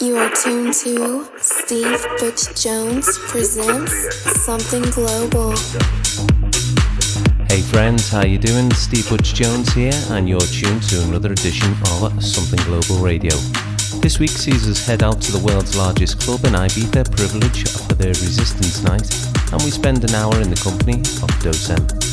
You are tuned to Steve Butch Jones presents Something Global. Hey friends, how you doing? Steve Butch Jones here, and you're tuned to another edition of Something Global Radio. This week sees us head out to the world's largest club in Ibiza, Privilege, for their Resistance Night, and we spend an hour in the company of Dosem.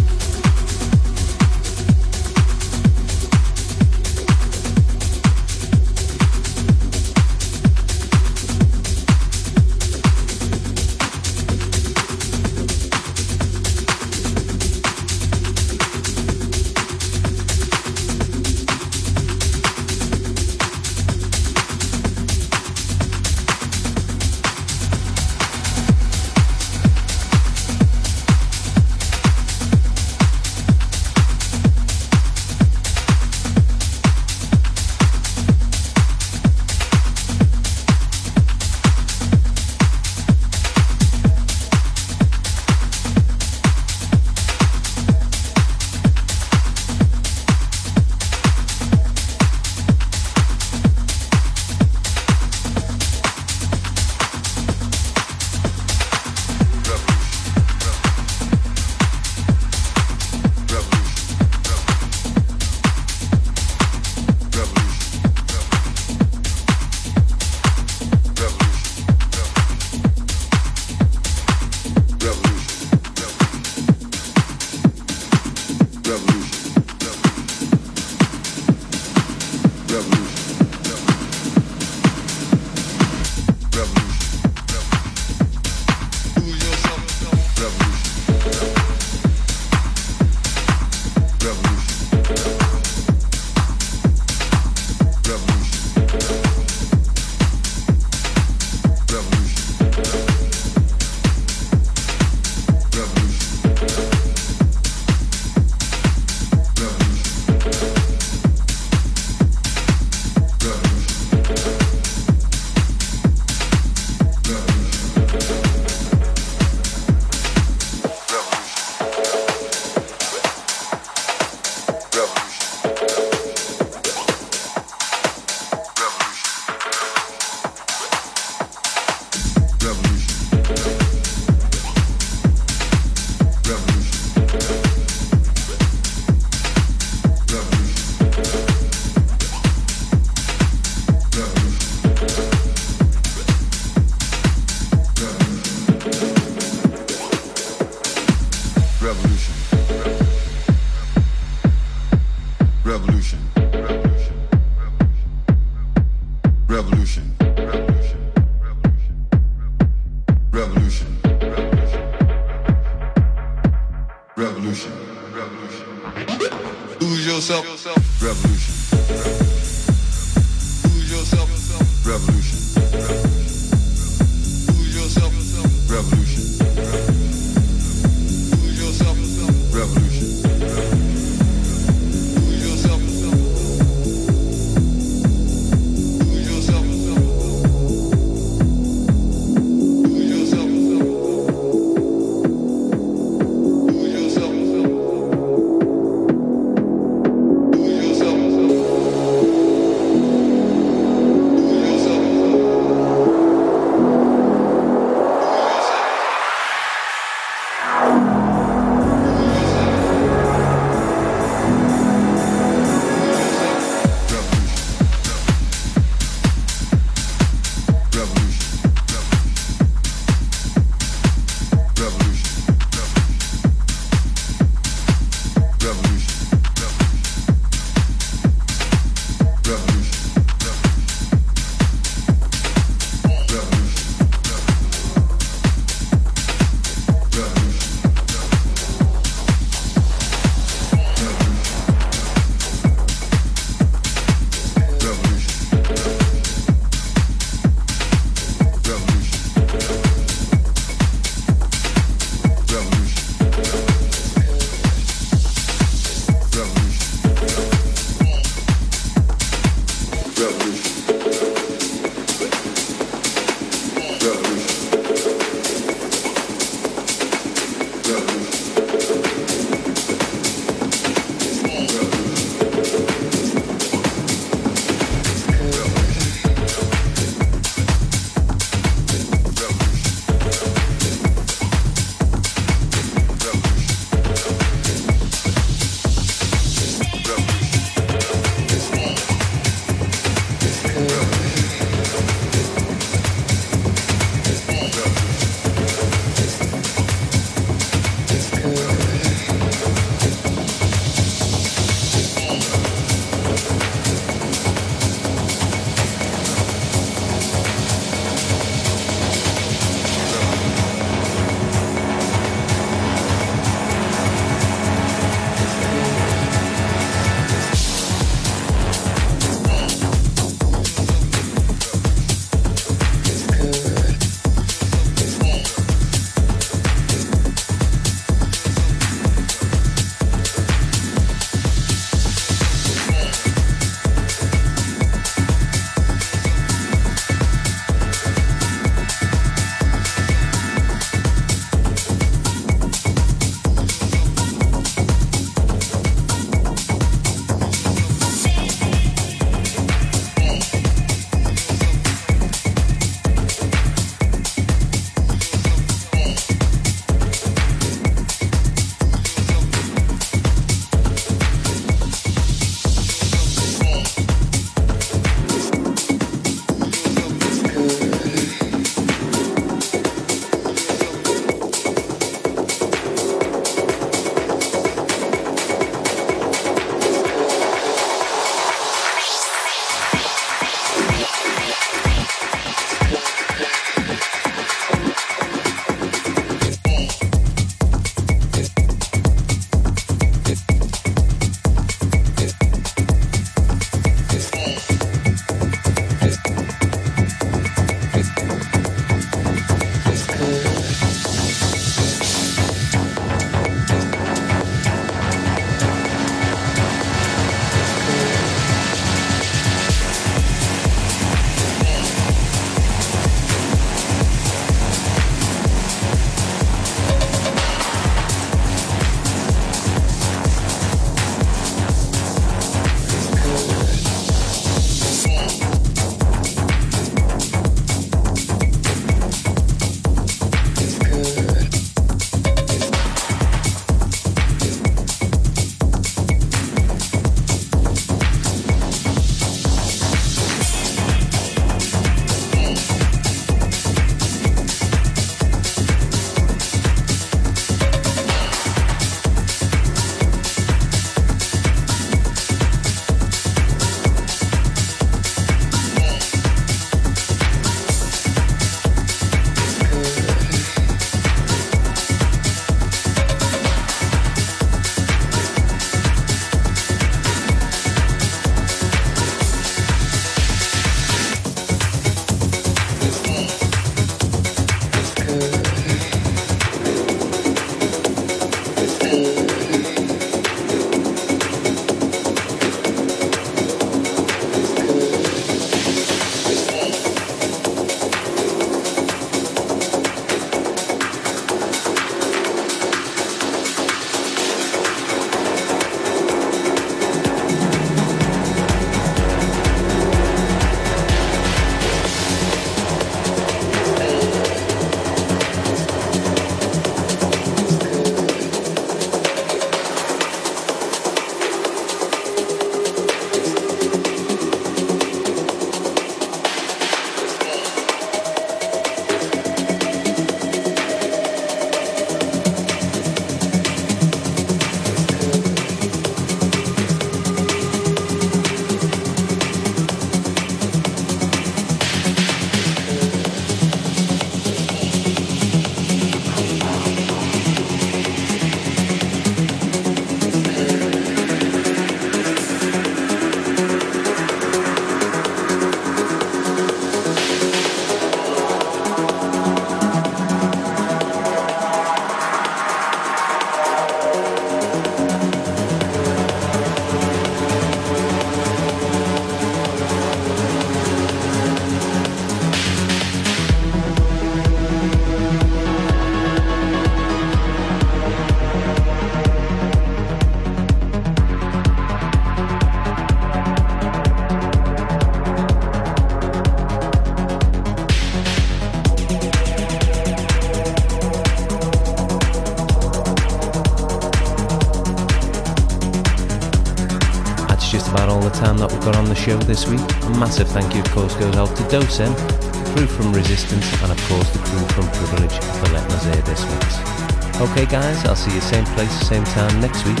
Show this week. A massive thank you, of course, goes out to Dosem, the crew from Resistance, and of course the crew from Privilege for letting us air this mix. Okay, guys, I'll see you same place, same time next week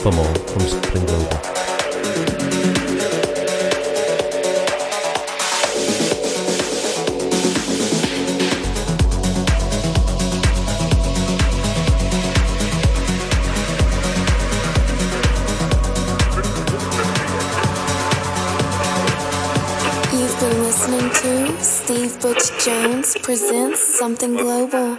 for more from Something Global. Presents Something Global.